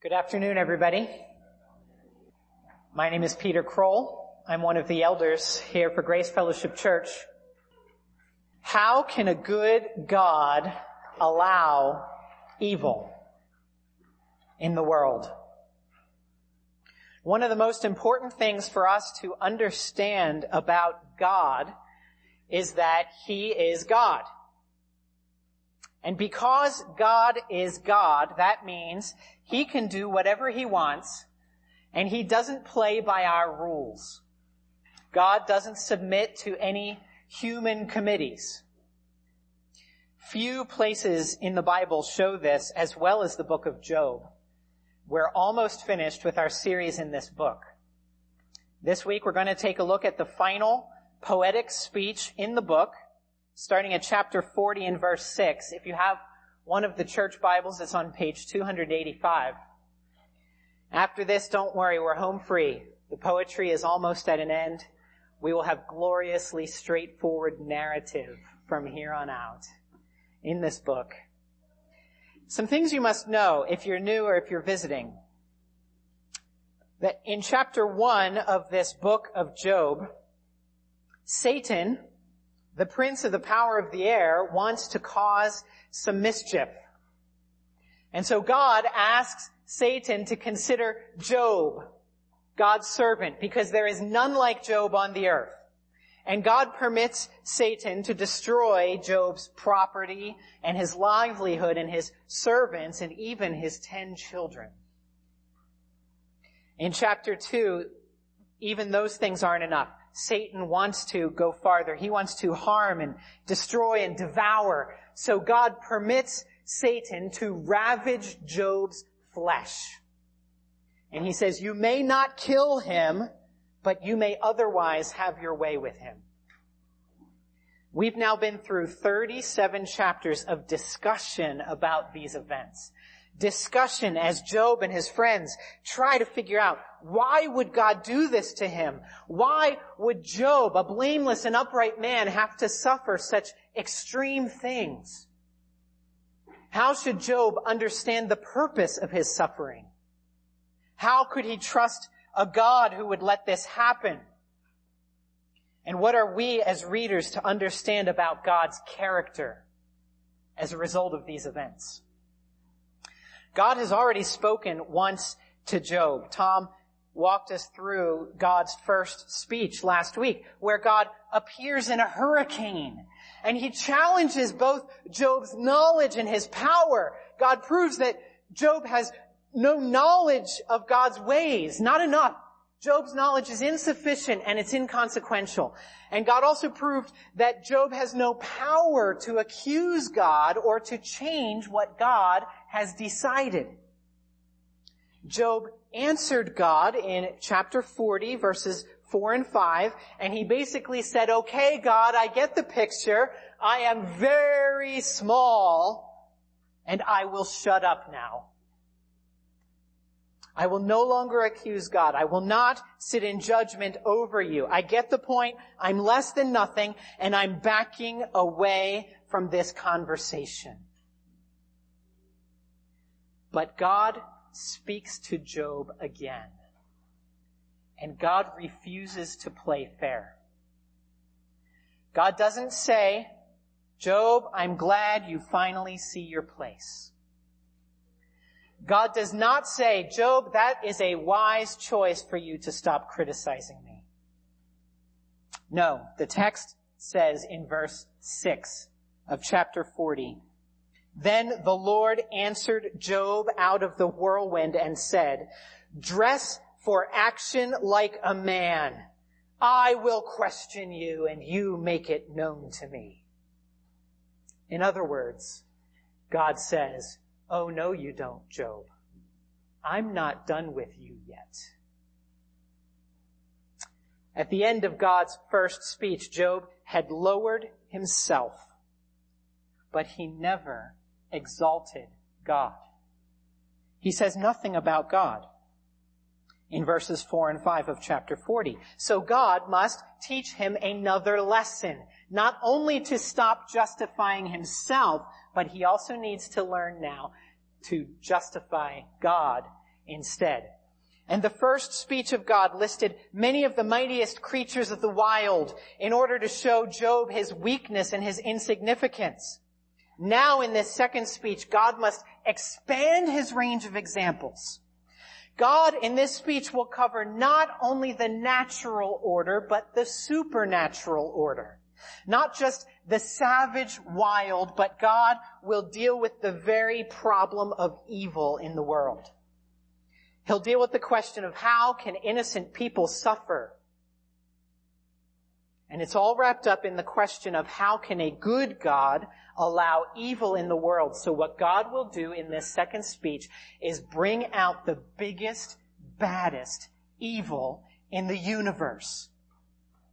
Good afternoon, everybody. My name is Peter Kroll. I'm one of the elders here for Grace Fellowship Church. How can a good God allow evil in the world? One of the most important things for us to understand about God is that He is God. And because God is God, that means He can do whatever He wants, and He doesn't play by our rules. God doesn't submit to any human committees. Few places in the Bible show this as well as the book of Job. We're almost finished with our series in this book. This week we're going to take a look at the final poetic speech in the book, starting at chapter 40 and verse 6. If you have one of the church Bibles, it's on page 285. After this, don't worry, we're home free. The poetry is almost at an end. We will have gloriously straightforward narrative from here on out in this book. Some things you must know if you're new or if you're visiting. That in chapter one of this book of Job, Satan the prince of the power of the air wants to cause some mischief. And so God asks Satan to consider Job, God's servant, because there is none like Job on the earth. And God permits Satan to destroy Job's property and his livelihood and his servants and even his ten children. In chapter two, even those things aren't enough. Satan wants to go farther. He wants to harm and destroy and devour. So God permits Satan to ravage Job's flesh. And he says, you may not kill him, but you may otherwise have your way with him. We've now been through 37 chapters of discussion about these events discussion as Job and his friends try to figure out why would God do this to him? Why would Job, a blameless and upright man, have to suffer such extreme things? How should Job understand the purpose of his suffering? How could he trust a God who would let this happen? And what are we as readers to understand about God's character as a result of these events? God has already spoken once to Job. Tom walked us through God's first speech last week, where God appears in a hurricane. And he challenges both Job's knowledge and his power. God proves that Job has no knowledge of God's ways, not enough. Job's knowledge is insufficient and it's inconsequential. And God also proved that Job has no power to accuse God or to change what God has decided. Job answered God in chapter 40 verses 4 and 5 and he basically said, okay God, I get the picture. I am very small and I will shut up now. I will no longer accuse God. I will not sit in judgment over you. I get the point. I'm less than nothing and I'm backing away from this conversation. But God speaks to Job again. And God refuses to play fair. God doesn't say, Job, I'm glad you finally see your place. God does not say, Job, that is a wise choice for you to stop criticizing me. No, the text says in verse 6 of chapter 40, Then the Lord answered Job out of the whirlwind and said, Dress for action like a man. I will question you and you make it known to me. In other words, God says, Oh, no, you don't, Job. I'm not done with you yet. At the end of God's first speech, Job had lowered himself, but he never exalted God. He says nothing about God in verses 4 and 5 of chapter 40. So God must teach him another lesson, not only to stop justifying himself, but he also needs to learn now to justify God instead. And the first speech of God listed many of the mightiest creatures of the wild in order to show Job his weakness and his insignificance. Now in this second speech, God must expand his range of examples. God in this speech will cover not only the natural order, but the supernatural order. Not just the savage wild, but God will deal with the very problem of evil in the world. He'll deal with the question of how can innocent people suffer? And it's all wrapped up in the question of how can a good God allow evil in the world? So what God will do in this second speech is bring out the biggest, baddest evil in the universe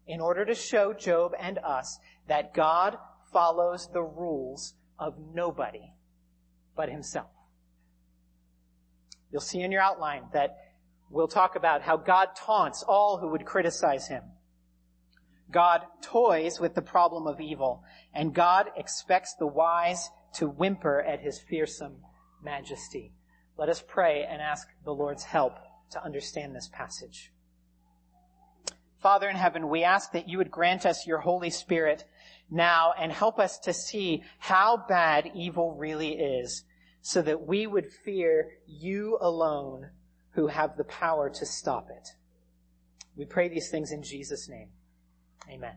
in order to show Job and us that God follows the rules of nobody but himself. You'll see in your outline that we'll talk about how God taunts all who would criticize him. God toys with the problem of evil, and God expects the wise to whimper at his fearsome majesty. Let us pray and ask the Lord's help to understand this passage. Father in heaven, we ask that you would grant us your Holy Spirit now and help us to see how bad evil really is so that we would fear you alone who have the power to stop it. We pray these things in Jesus' name. Amen.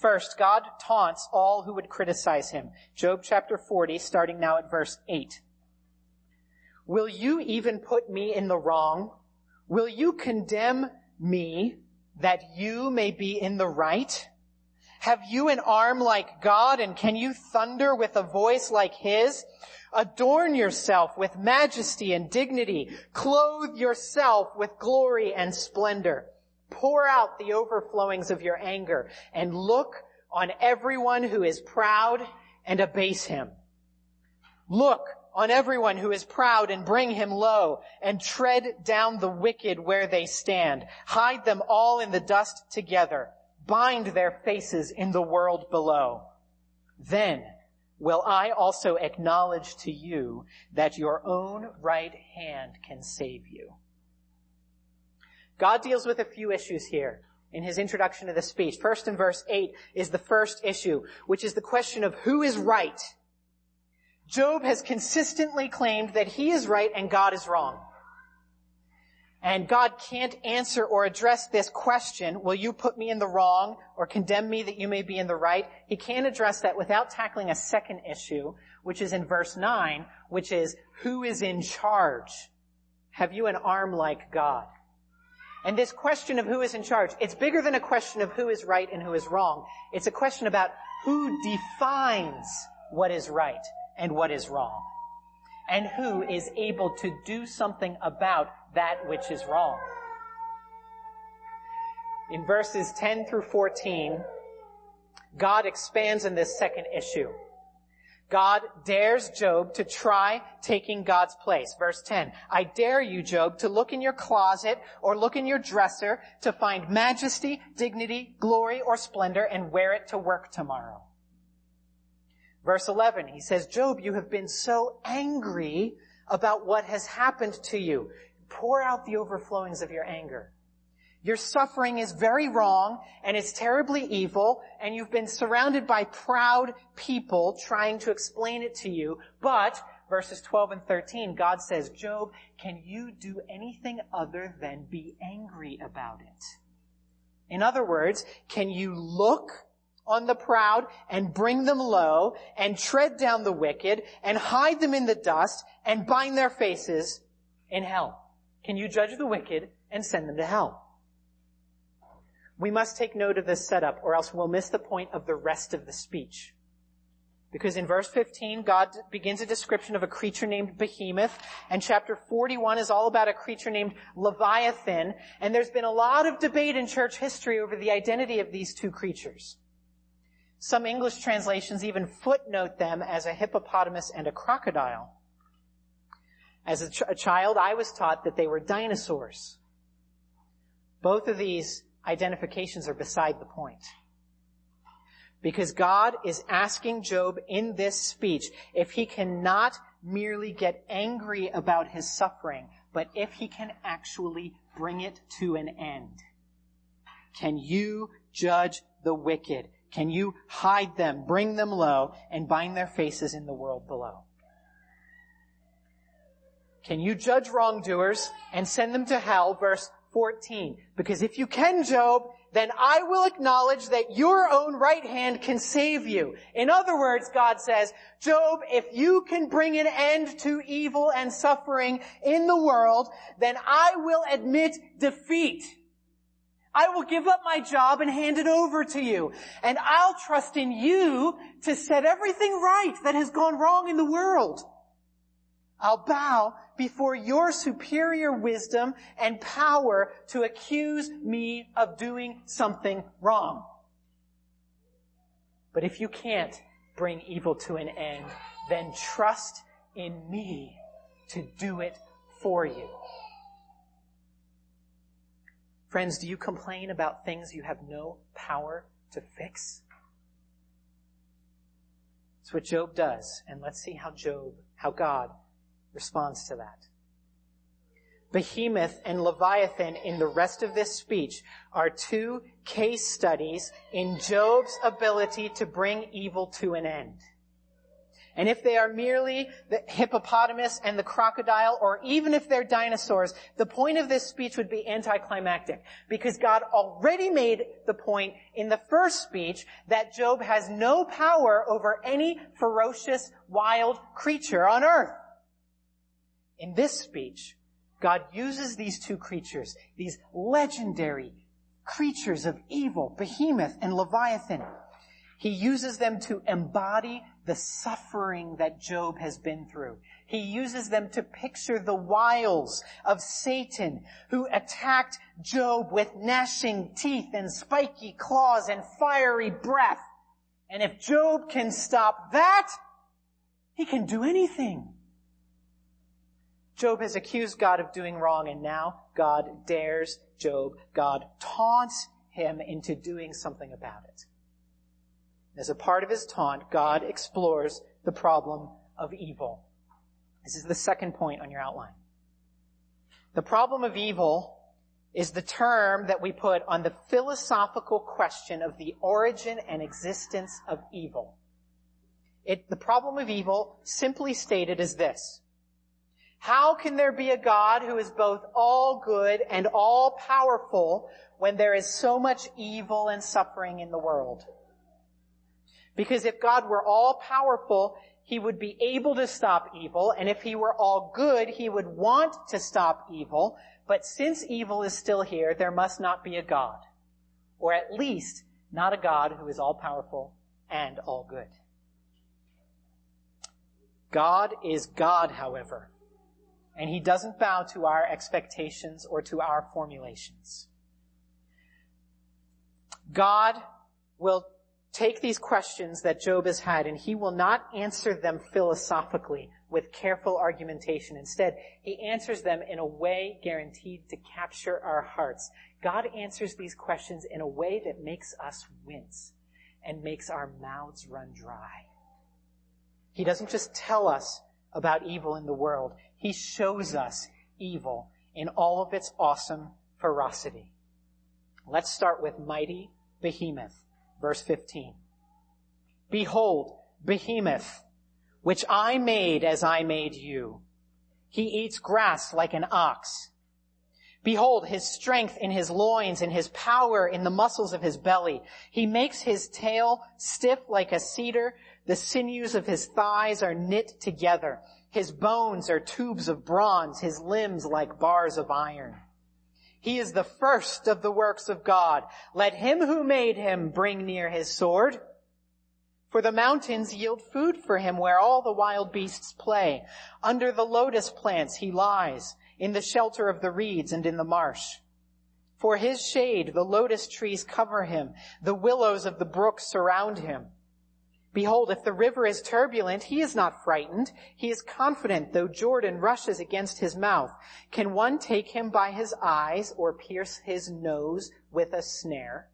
First, God taunts all who would criticize him. Job chapter 40, starting now at verse 8. Will you even put me in the wrong? Will you condemn me that you may be in the right? Have you an arm like God and can you thunder with a voice like his? Adorn yourself with majesty and dignity. Clothe yourself with glory and splendor. Pour out the overflowings of your anger and look on everyone who is proud and abase him. Look on everyone who is proud and bring him low and tread down the wicked where they stand. Hide them all in the dust together bind their faces in the world below. Then will I also acknowledge to you that your own right hand can save you. God deals with a few issues here in his introduction to the speech. First in verse 8 is the first issue, which is the question of who is right. Job has consistently claimed that he is right and God is wrong. And God can't answer or address this question, will you put me in the wrong or condemn me that you may be in the right? He can't address that without tackling a second issue, which is in verse 9, which is, who is in charge? Have you an arm like God? And this question of who is in charge, it's bigger than a question of who is right and who is wrong. It's a question about who defines what is right and what is wrong. And who is able to do something about that which is wrong. In verses 10 through 14, God expands in this second issue. God dares Job to try taking God's place. Verse 10, I dare you, Job, to look in your closet or look in your dresser to find majesty, dignity, glory, or splendor and wear it to work tomorrow. Verse 11, he says, Job, you have been so angry about what has happened to you. Pour out the overflowings of your anger. Your suffering is very wrong and it's terribly evil and you've been surrounded by proud people trying to explain it to you. But, verses 12 and 13, God says, Job, can you do anything other than be angry about it? In other words, can you look on the proud and bring them low and tread down the wicked and hide them in the dust and bind their faces in hell? Can you judge the wicked and send them to hell? We must take note of this setup or else we'll miss the point of the rest of the speech. Because in verse 15, God begins a description of a creature named Behemoth, and chapter 41 is all about a creature named Leviathan, and there's been a lot of debate in church history over the identity of these two creatures. Some English translations even footnote them as a hippopotamus and a crocodile. As a, ch- a child, I was taught that they were dinosaurs. Both of these identifications are beside the point. Because God is asking Job in this speech if he cannot merely get angry about his suffering, but if he can actually bring it to an end. Can you judge the wicked? Can you hide them, bring them low, and bind their faces in the world below? Can you judge wrongdoers and send them to hell? Verse 14. Because if you can, Job, then I will acknowledge that your own right hand can save you. In other words, God says, Job, if you can bring an end to evil and suffering in the world, then I will admit defeat. I will give up my job and hand it over to you. And I'll trust in you to set everything right that has gone wrong in the world. I'll bow before your superior wisdom and power to accuse me of doing something wrong. But if you can't bring evil to an end, then trust in me to do it for you. Friends, do you complain about things you have no power to fix? That's what Job does. And let's see how Job, how God responds to that. Behemoth and Leviathan in the rest of this speech are two case studies in Job's ability to bring evil to an end. And if they are merely the hippopotamus and the crocodile, or even if they're dinosaurs, the point of this speech would be anticlimactic. Because God already made the point in the first speech that Job has no power over any ferocious, wild creature on earth. In this speech, God uses these two creatures, these legendary creatures of evil, Behemoth and Leviathan, he uses them to embody the suffering that Job has been through. He uses them to picture the wiles of Satan who attacked Job with gnashing teeth and spiky claws and fiery breath. And if Job can stop that, he can do anything. Job has accused God of doing wrong and now God dares Job. God taunts him into doing something about it. As a part of his taunt, God explores the problem of evil. This is the second point on your outline. The problem of evil is the term that we put on the philosophical question of the origin and existence of evil. It, the problem of evil, simply stated, is this. How can there be a God who is both all good and all powerful when there is so much evil and suffering in the world? Because if God were all powerful, he would be able to stop evil, and if he were all good, he would want to stop evil. But since evil is still here, there must not be a God. Or at least, not a God who is all powerful and all good. God is God, however, and he doesn't bow to our expectations or to our formulations. God will take these questions that Job has had and he will not answer them philosophically with careful argumentation. Instead, he answers them in a way guaranteed to capture our hearts. God answers these questions in a way that makes us wince and makes our mouths run dry. He doesn't just tell us about evil in the world. He shows us evil in all of its awesome ferocity. Let's start with mighty behemoth. Verse 15. Behold, behemoth, which I made as I made you. He eats grass like an ox. Behold his strength in his loins and his power in the muscles of his belly. He makes his tail stiff like a cedar. The sinews of his thighs are knit together. His bones are tubes of bronze, his limbs like bars of iron. He is the first of the works of God. Let him who made him bring near his sword. For the mountains yield food for him where all the wild beasts play. Under the lotus plants he lies, in the shelter of the reeds and in the marsh. For his shade the lotus trees cover him, the willows of the brook surround him. Behold, if the river is turbulent, he is not frightened. He is confident, though Jordan rushes against his mouth. Can one take him by his eyes or pierce his nose with a snare?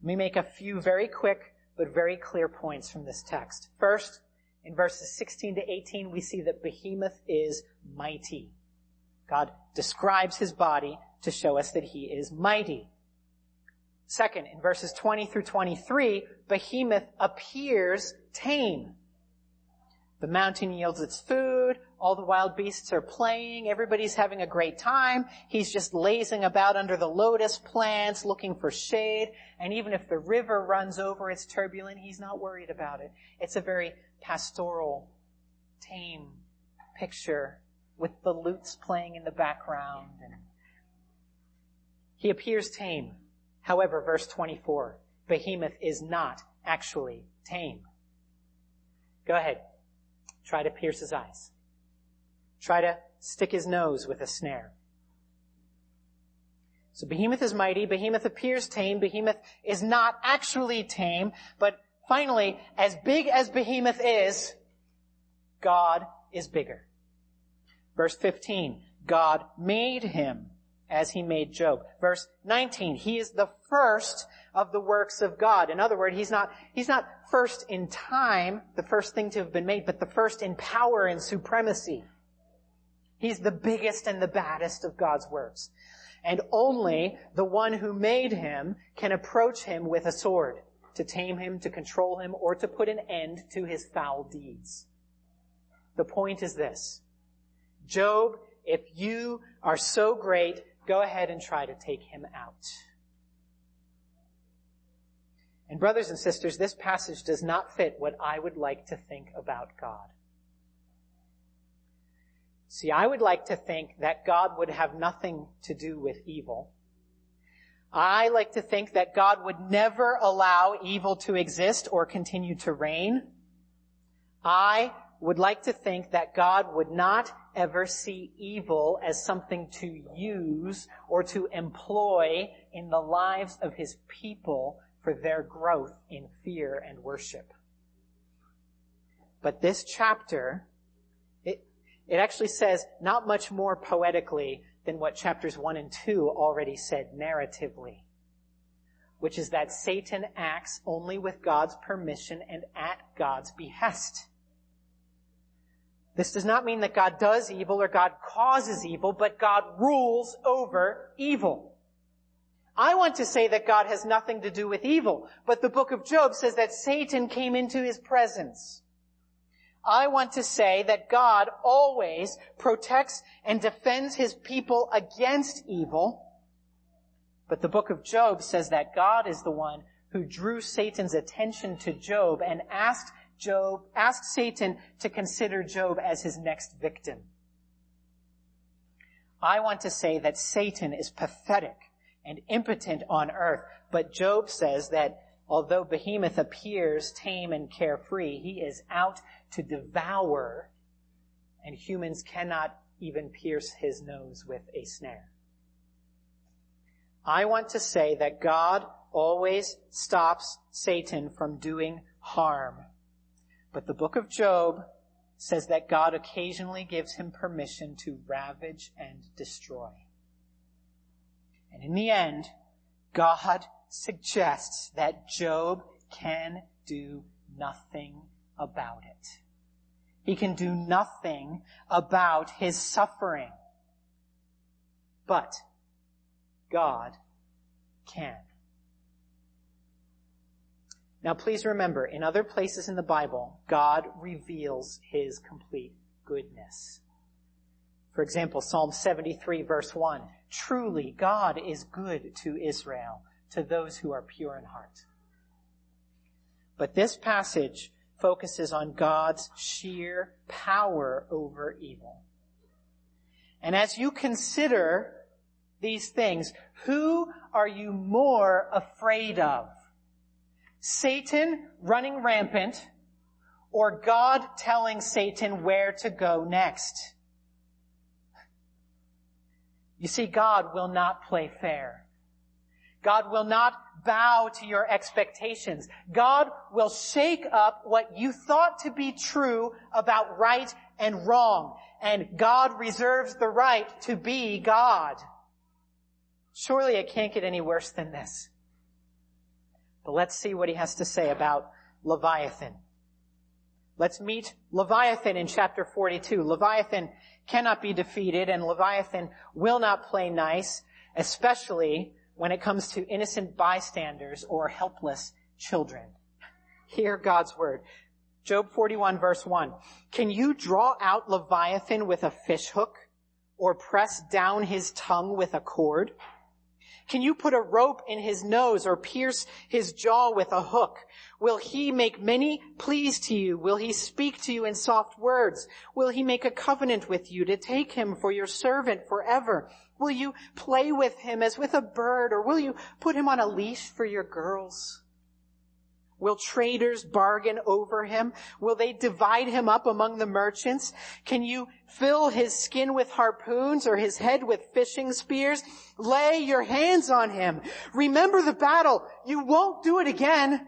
Let me make a few very quick but very clear points from this text. First, In verses 16 to 18, we see that Behemoth is mighty. God describes his body to show us that he is mighty. Second, in verses 20 through 23, Behemoth appears tame. The mountain yields its food, all the wild beasts are playing, everybody's having a great time, he's just lazing about under the lotus plants looking for shade, and even if the river runs over, it's turbulent, he's not worried about it. It's a very pastoral, tame picture with the lutes playing in the background. And he appears tame. However, verse 24, Behemoth is not actually tame. Go ahead. Try to pierce his eyes. Try to stick his nose with a snare. So Behemoth is mighty, Behemoth appears tame, Behemoth is not actually tame, but finally, as big as Behemoth is, God is bigger. Verse 15, God made him as he made Job. Verse 19, he is the first of the works of God. In other words, he's not, he's not first in time, the first thing to have been made, but the first in power and supremacy. He's the biggest and the baddest of God's works. And only the one who made him can approach him with a sword to tame him, to control him, or to put an end to his foul deeds. The point is this. Job, if you are so great, go ahead and try to take him out. And brothers and sisters, this passage does not fit what I would like to think about God. See, I would like to think that God would have nothing to do with evil. I like to think that God would never allow evil to exist or continue to reign. I would like to think that God would not ever see evil as something to use or to employ in the lives of his people for their growth in fear and worship. But this chapter, it, it actually says not much more poetically than what chapters 1 and 2 already said narratively, which is that Satan acts only with God's permission and at God's behest. This does not mean that God does evil or God causes evil, but God rules over evil. I want to say that God has nothing to do with evil, but the book of Job says that Satan came into his presence. I want to say that God always protects and defends his people against evil, but the book of Job says that God is the one who drew Satan's attention to Job and asked Job, asked Satan to consider Job as his next victim. I want to say that Satan is pathetic and impotent on earth, but Job says that although Behemoth appears tame and carefree, he is out to devour, and humans cannot even pierce his nose with a snare. I want to say that God always stops Satan from doing harm but the book of Job says that God occasionally gives him permission to ravage and destroy. And in the end, God suggests that Job can do nothing about it. He can do nothing about his suffering. But God can. Now please remember, in other places in the Bible, God reveals His complete goodness. For example, Psalm 73 verse 1, truly God is good to Israel, to those who are pure in heart. But this passage focuses on God's sheer power over evil. And as you consider these things, who are you more afraid of? Satan running rampant or God telling Satan where to go next. You see, God will not play fair. God will not bow to your expectations. God will shake up what you thought to be true about right and wrong. And God reserves the right to be God. Surely it can't get any worse than this. But let's see what he has to say about Leviathan. Let's meet Leviathan in chapter 42. Leviathan cannot be defeated and Leviathan will not play nice, especially when it comes to innocent bystanders or helpless children. Hear God's word. Job 41 verse 1. Can you draw out Leviathan with a fish hook or press down his tongue with a cord? Can you put a rope in his nose or pierce his jaw with a hook? Will he make many pleas to you? Will he speak to you in soft words? Will he make a covenant with you to take him for your servant forever? Will you play with him as with a bird or will you put him on a leash for your girls? Will traders bargain over him? Will they divide him up among the merchants? Can you fill his skin with harpoons or his head with fishing spears? Lay your hands on him. Remember the battle. You won't do it again.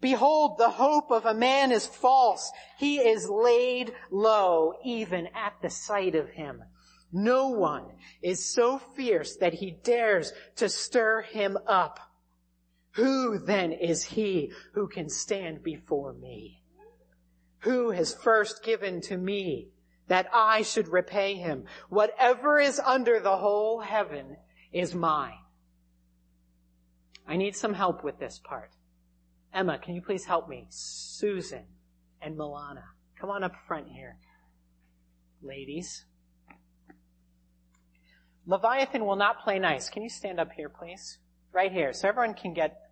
Behold, the hope of a man is false. He is laid low even at the sight of him. No one is so fierce that he dares to stir him up. Who then is he who can stand before me? Who has first given to me that I should repay him? Whatever is under the whole heaven is mine. I need some help with this part. Emma, can you please help me? Susan and Milana. Come on up front here. Ladies. Leviathan will not play nice. Can you stand up here, please? Right here, so everyone can get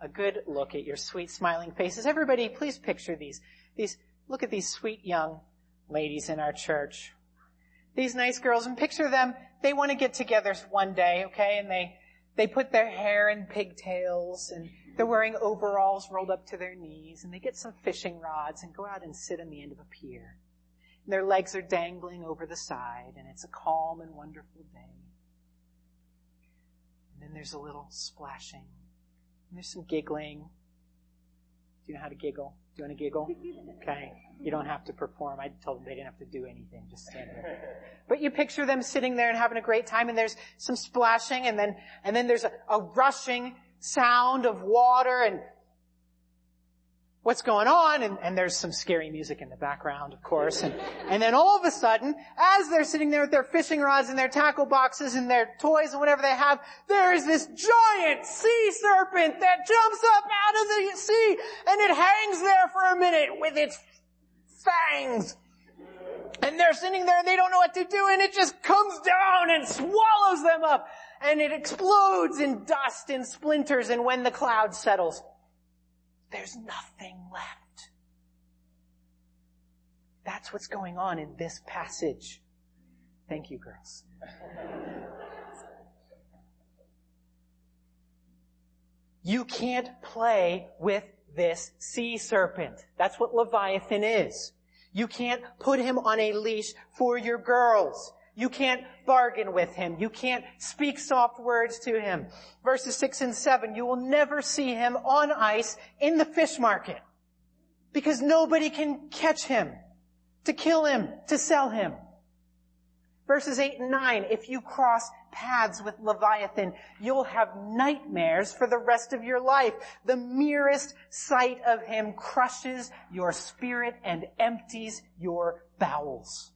a good look at your sweet smiling faces. Everybody, please picture these. These, look at these sweet young ladies in our church. These nice girls and picture them, they want to get together one day, okay? And they, they put their hair in pigtails and they're wearing overalls rolled up to their knees and they get some fishing rods and go out and sit on the end of a pier. And their legs are dangling over the side and it's a calm and wonderful day. And then there's a little splashing there's some giggling. Do you know how to giggle? Do you want to giggle? Okay. You don't have to perform. I told them they didn't have to do anything. Just stand there. But you picture them sitting there and having a great time and there's some splashing and then, and then there's a, a rushing sound of water and what's going on, and, and, there's some scary music in the background, of course, and, and then all of a sudden, as they're sitting there with their fishing rods and their tackle boxes and their toys and whatever they have, there is this giant sea serpent that jumps up out of the sea, and it hangs there for a minute with its fangs. And they're sitting there and they don't know what to do and it just comes down and swallows them up and it explodes in dust and splinters and when the cloud settles, there's nothing left. That's what's going on in this passage. Thank you, girls. You can't play with this sea serpent. That's what Leviathan is. You can't put him on a leash for your girls. You can't bargain with him. You can't speak soft words to him. Verses 6 and 7, you will never see him on ice in the fish market because nobody can catch him to kill him, to sell him. Verses 8 and 9, if you cross paths with Leviathan, you'll have nightmares for the rest of your life. The merest sight of him crushes your spirit and empties your bowels.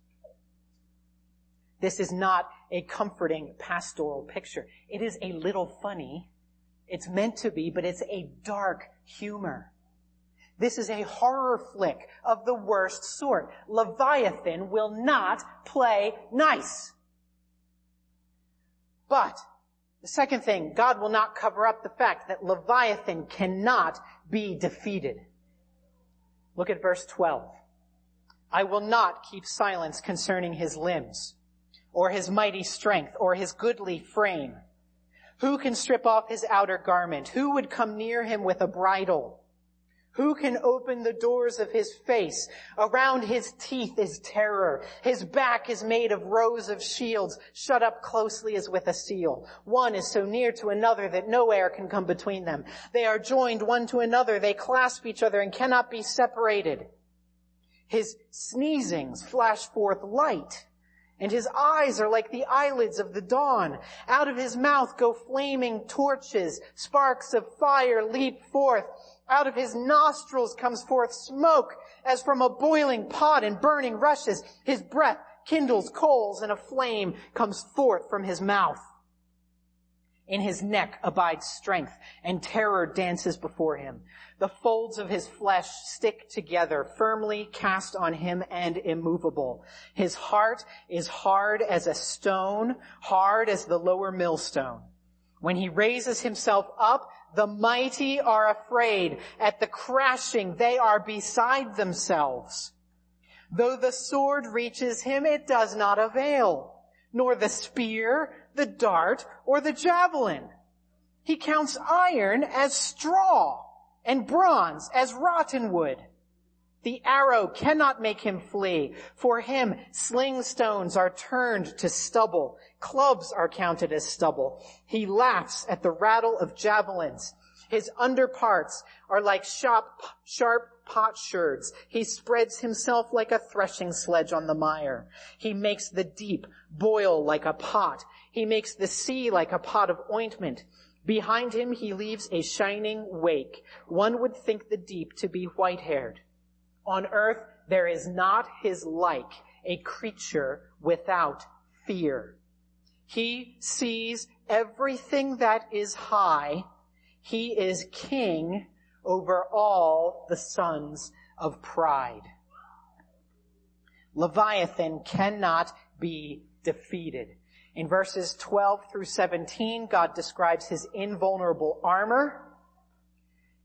This is not a comforting pastoral picture. It is a little funny. It's meant to be, but it's a dark humor. This is a horror flick of the worst sort. Leviathan will not play nice. But the second thing, God will not cover up the fact that Leviathan cannot be defeated. Look at verse 12. I will not keep silence concerning his limbs or his mighty strength, or his goodly frame? Who can strip off his outer garment? Who would come near him with a bridle? Who can open the doors of his face? Around his teeth is terror. His back is made of rows of shields, shut up closely as with a seal. One is so near to another that no air can come between them. They are joined one to another. They clasp each other and cannot be separated. His sneezings flash forth light and his eyes are like the eyelids of the dawn. Out of his mouth go flaming torches. Sparks of fire leap forth. Out of his nostrils comes forth smoke as from a boiling pot and burning rushes. His breath kindles coals and a flame comes forth from his mouth. In his neck abides strength and terror dances before him. The folds of his flesh stick together, firmly cast on him and immovable. His heart is hard as a stone, hard as the lower millstone. When he raises himself up, the mighty are afraid. At the crashing, they are beside themselves. Though the sword reaches him, it does not avail, nor the spear, the dart, or the javelin. He counts iron as straw and bronze as rotten wood. The arrow cannot make him flee. For him, sling stones are turned to stubble. Clubs are counted as stubble. He laughs at the rattle of javelins. His underparts are like sharp, sharp potsherds. He spreads himself like a threshing sledge on the mire. He makes the deep boil like a pot. He makes the sea like a pot of ointment. Behind him he leaves a shining wake. One would think the deep to be white-haired. On earth there is not his like, a creature without fear. He sees everything that is high. He is king over all the sons of pride. Leviathan cannot be defeated. In verses 12 through 17, God describes his invulnerable armor.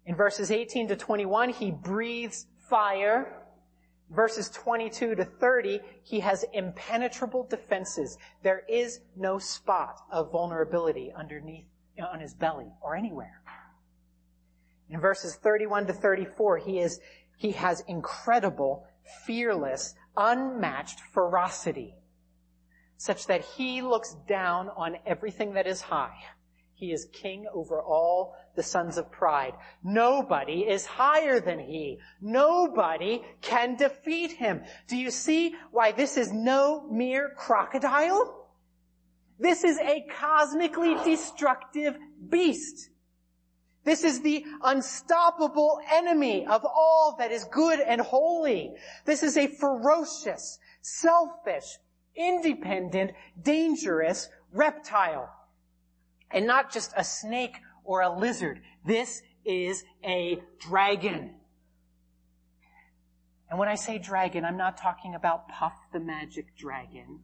In verses 18 to 21, he breathes fire. Verses 22 to 30, he has impenetrable defenses. There is no spot of vulnerability underneath, on his belly or anywhere. In verses 31 to 34, he is, he has incredible, fearless, unmatched ferocity such that he looks down on everything that is high. He is king over all the sons of pride. Nobody is higher than he. Nobody can defeat him. Do you see why this is no mere crocodile? This is a cosmically destructive beast. This is the unstoppable enemy of all that is good and holy. This is a ferocious, selfish, independent, dangerous reptile. And not just a snake or a lizard. This is a dragon. And when I say dragon, I'm not talking about Puff the Magic Dragon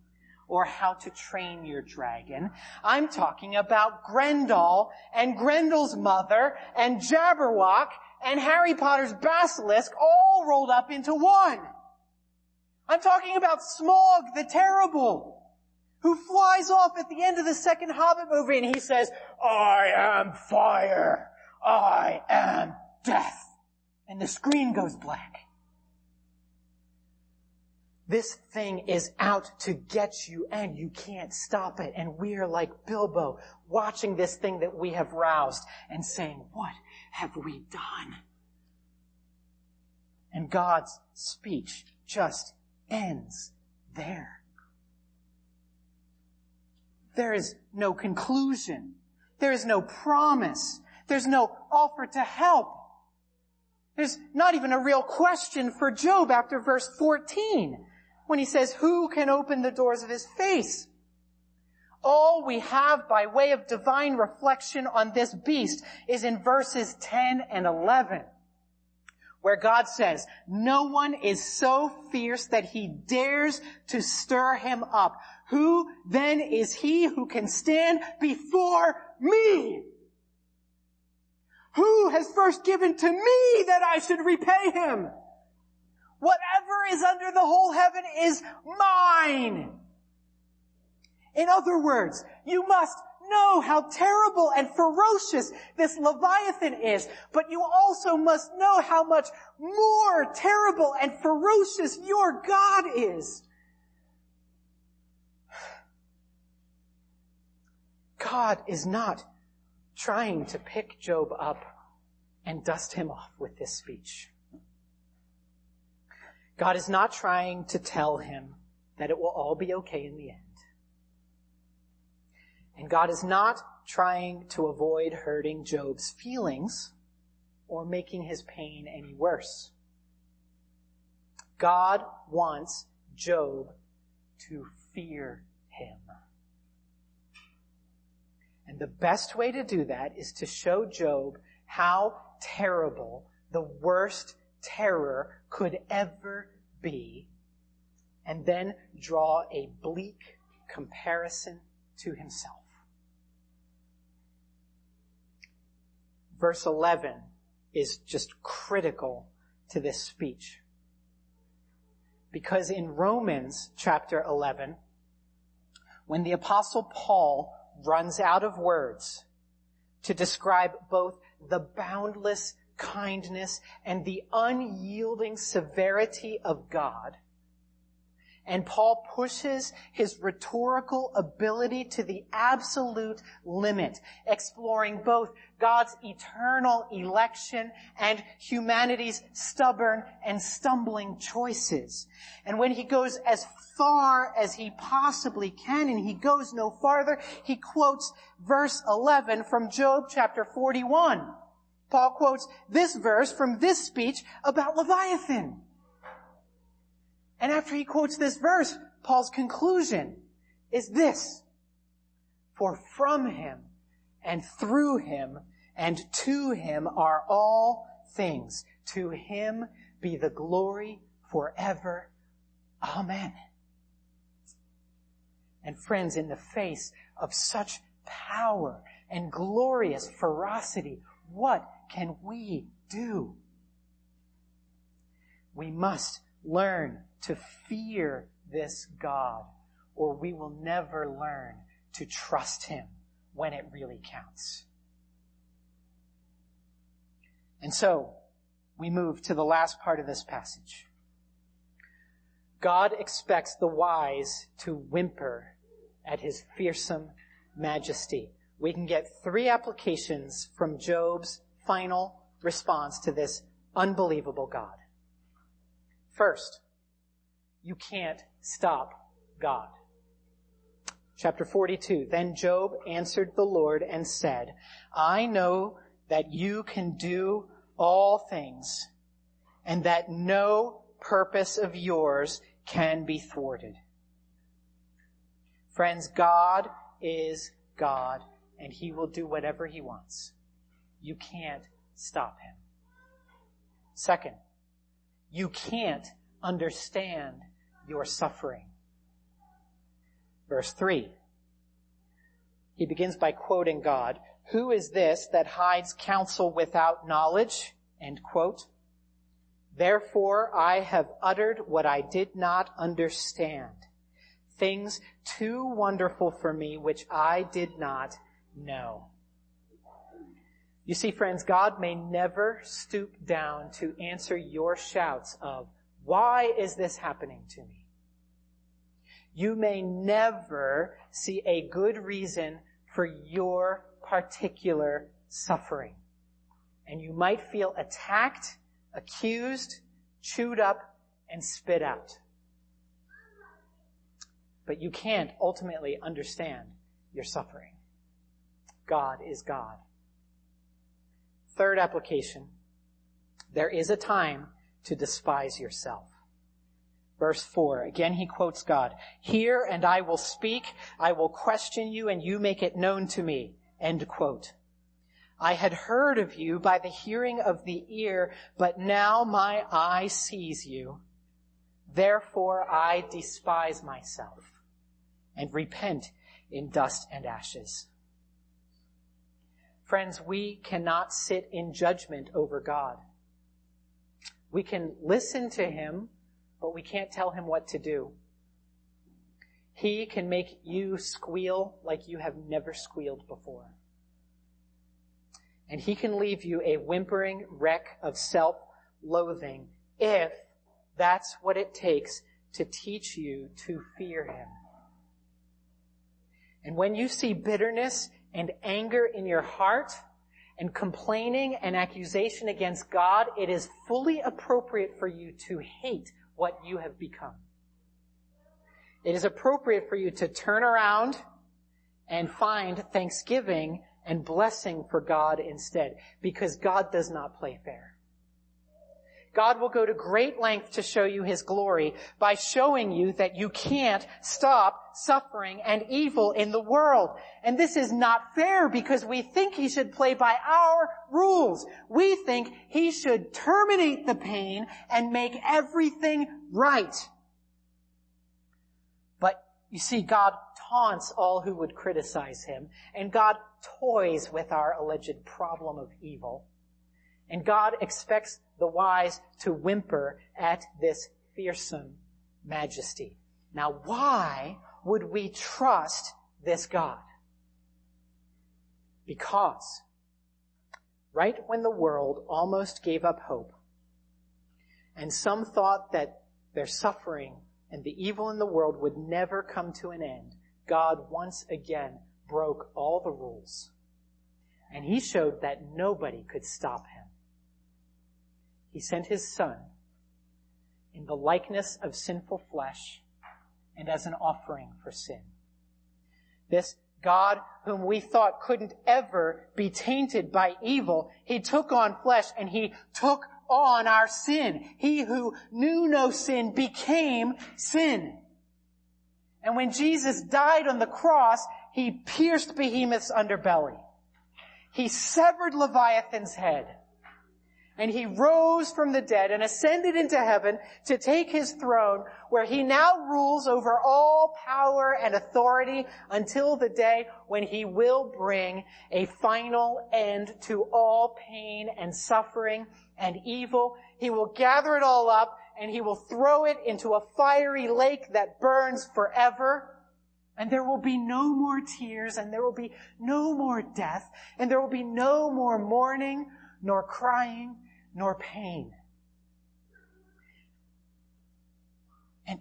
or how to train your dragon. I'm talking about Grendel and Grendel's mother and Jabberwock and Harry Potter's basilisk all rolled up into one. I'm talking about Smaug the Terrible, who flies off at the end of the second Hobbit movie and he says, I am fire. I am death. And the screen goes black. This thing is out to get you and you can't stop it. And we're like Bilbo watching this thing that we have roused and saying, what have we done? And God's speech just ends there. There is no conclusion. There is no promise. There's no offer to help. There's not even a real question for Job after verse 14 when he says, who can open the doors of his face? All we have by way of divine reflection on this beast is in verses 10 and 11 where God says, no one is so fierce that he dares to stir him up. Who then is he who can stand before me? Who has first given to me that I should repay him? Whatever is under the whole heaven is mine. In other words, you must know how terrible and ferocious this Leviathan is, but you also must know how much more terrible and ferocious your God is. God is not trying to pick Job up and dust him off with this speech. God is not trying to tell him that it will all be okay in the end. And God is not trying to avoid hurting Job's feelings or making his pain any worse. God wants Job to fear him. And the best way to do that is to show Job how terrible the worst terror could ever be, and then draw a bleak comparison to himself. Verse 11 is just critical to this speech. Because in Romans chapter 11, when the apostle Paul runs out of words to describe both the boundless kindness and the unyielding severity of God, and Paul pushes his rhetorical ability to the absolute limit, exploring both God's eternal election and humanity's stubborn and stumbling choices. And when he goes as far as he possibly can, and he goes no farther, he quotes verse 11 from Job chapter 41. Paul quotes this verse from this speech about Leviathan. And after he quotes this verse, Paul's conclusion is this. For from him and through him and to him are all things. To him be the glory forever. Amen. And friends, in the face of such power and glorious ferocity, what can we do? We must learn to fear this God, or we will never learn to trust Him when it really counts. And so, we move to the last part of this passage. God expects the wise to whimper at His fearsome majesty. We can get three applications from Job's final response to this unbelievable God. First, you can't stop God. Chapter 42. Then Job answered the Lord and said, I know that you can do all things and that no purpose of yours can be thwarted. Friends, God is God and he will do whatever he wants. You can't stop him. Second, you can't understand your suffering. Verse 3. He begins by quoting God. Who is this that hides counsel without knowledge? End quote. Therefore I have uttered what I did not understand. Things too wonderful for me which I did not know. You see, friends, God may never stoop down to answer your shouts of, why is this happening to me? You may never see a good reason for your particular suffering. And you might feel attacked, accused, chewed up, and spit out. But you can't ultimately understand your suffering. God is God. Third application. There is a time to despise yourself. Verse 4, again he quotes God. Hear and I will speak. I will question you and you make it known to me. End quote. I had heard of you by the hearing of the ear, but now my eye sees you. Therefore I despise myself and repent in dust and ashes. Friends, we cannot sit in judgment over God. We can listen to him, but we can't tell him what to do. He can make you squeal like you have never squealed before. And he can leave you a whimpering wreck of self-loathing if that's what it takes to teach you to fear him. And when you see bitterness and anger in your heart, and complaining and accusation against God, it is fully appropriate for you to hate what you have become. It is appropriate for you to turn around and find thanksgiving and blessing for God instead, because God does not play fair. God will go to great length to show you His glory by showing you that you can't stop suffering and evil in the world. And this is not fair because we think He should play by our rules. We think He should terminate the pain and make everything right. But you see, God taunts all who would criticize Him and God toys with our alleged problem of evil. And God expects the wise to whimper at this fearsome majesty. Now why would we trust this God? Because right when the world almost gave up hope, and some thought that their suffering and the evil in the world would never come to an end, God once again broke all the rules. And he showed that nobody could stop him. He sent his son in the likeness of sinful flesh and as an offering for sin. This God whom we thought couldn't ever be tainted by evil, he took on flesh and he took on our sin. He who knew no sin became sin. And when Jesus died on the cross, he pierced Behemoth's underbelly. He severed Leviathan's head and he rose from the dead and ascended into heaven to take his throne where he now rules over all power and authority until the day when he will bring a final end to all pain and suffering and evil. He will gather it all up and he will throw it into a fiery lake that burns forever. And there will be no more tears and there will be no more death and there will be no more mourning nor crying, nor pain. And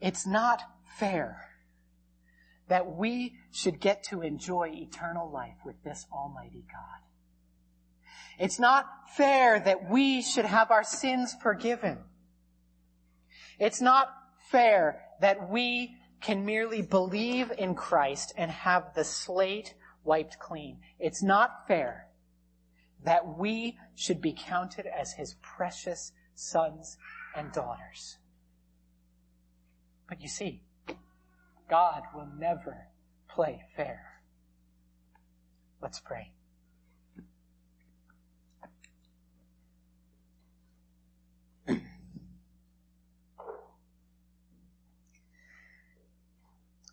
it's not fair that we should get to enjoy eternal life with this Almighty God. It's not fair that we should have our sins forgiven. It's not fair that we can merely believe in Christ and have the slate wiped clean. It's not fair that we should be counted as his precious sons and daughters. But you see, God will never play fair. Let's pray.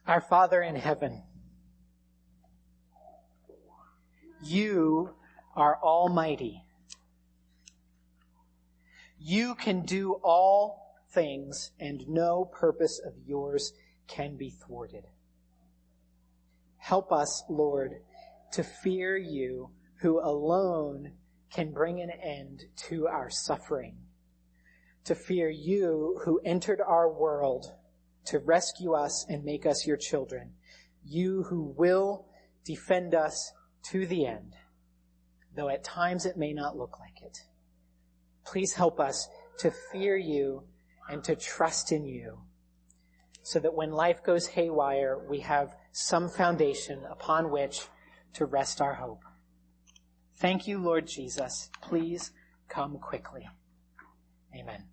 Our Father in heaven, you are almighty. You can do all things and no purpose of yours can be thwarted. Help us, Lord, to fear you who alone can bring an end to our suffering. To fear you who entered our world to rescue us and make us your children. You who will defend us to the end though at times it may not look like it. Please help us to fear you and to trust in you so that when life goes haywire, we have some foundation upon which to rest our hope. Thank you, Lord Jesus. Please come quickly. Amen.